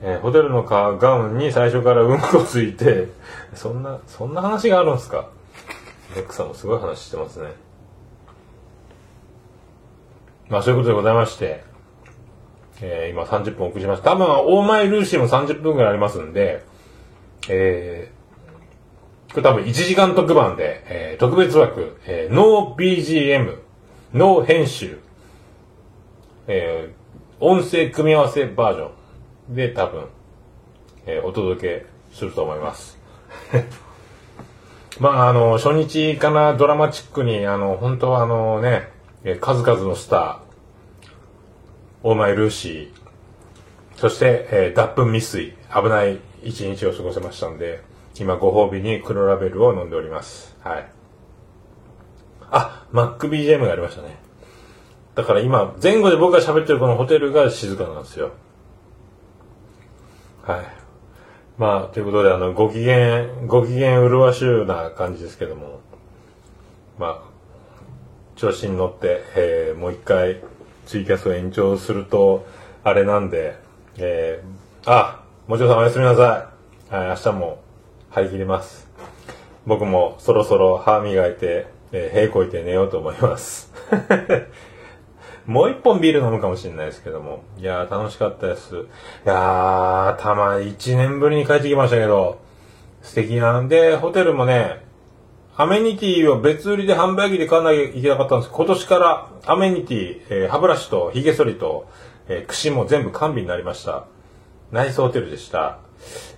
えーホテルのかガウンに最初からうんこついて、そんな、そんな話があるんですか？レックさんもすごい話してますね。まあそういうことでございまして、えー今30分送りました。多分、オーマイルーシーも30分くらいありますんで、えー、これ多分1時間特番で、えー特別枠、えーノー BGM、ノー編集、えー音声組み合わせバージョンで多分、えーお届けすると思います。まあ、あの、初日からドラマチックに、あの、本当はあのね、えー数々のスター、オーマイルーシー、そして、えー脱粉未遂、危ない一日を過ごせましたんで、今ご褒美に黒ラベルを飲んでおります。はい。あ、MacBGM がありましたね。だから今、前後で僕が喋ってるこのホテルが静かなんですよ。はい。まあ、ということで、あの、ご機嫌、ご機嫌うるわしゅうな感じですけども、まあ、調子に乗って、えーもう一回ツイキャスを延長すると、あれなんで、えーあ、もちろんさんおやすみなさい。はい、明日も張り切ります。僕もそろそろ歯磨いて、えー、屁こいて寝ようと思います。もう一本ビール飲むかもしれないですけども。いやー、楽しかったです。いやー、たま、一年ぶりに帰ってきましたけど、素敵なんで、ホテルもね、アメニティを別売りで販売機で買わなきゃいけなかったんです今年からアメニティ、えー歯ブラシと髭剃りと、えー櫛も全部完備になりました。ナイスホテルでした。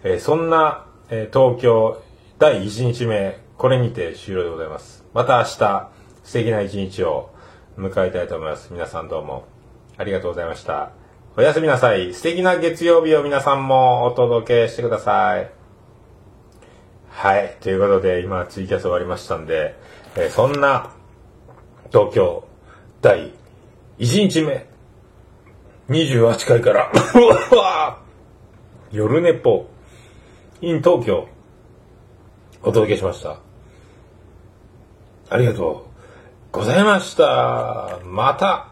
えーそんな、えー東京第1日目、これにて終了でございます。また明日、素敵な一日を迎えたいと思います。皆さんどうもありがとうございました。おやすみなさい。素敵な月曜日を皆さんもお届けしてください。はい。ということで、今、ツイキャス終わりましたんで、えーそんな、東京、第1日目、28回から、夜寝ぽ、in 東京、お届けしました。ありがとうございました。また、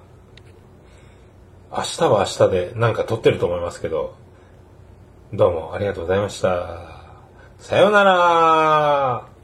明日は明日でなんか撮ってると思いますけど、どうもありがとうございました。さようなら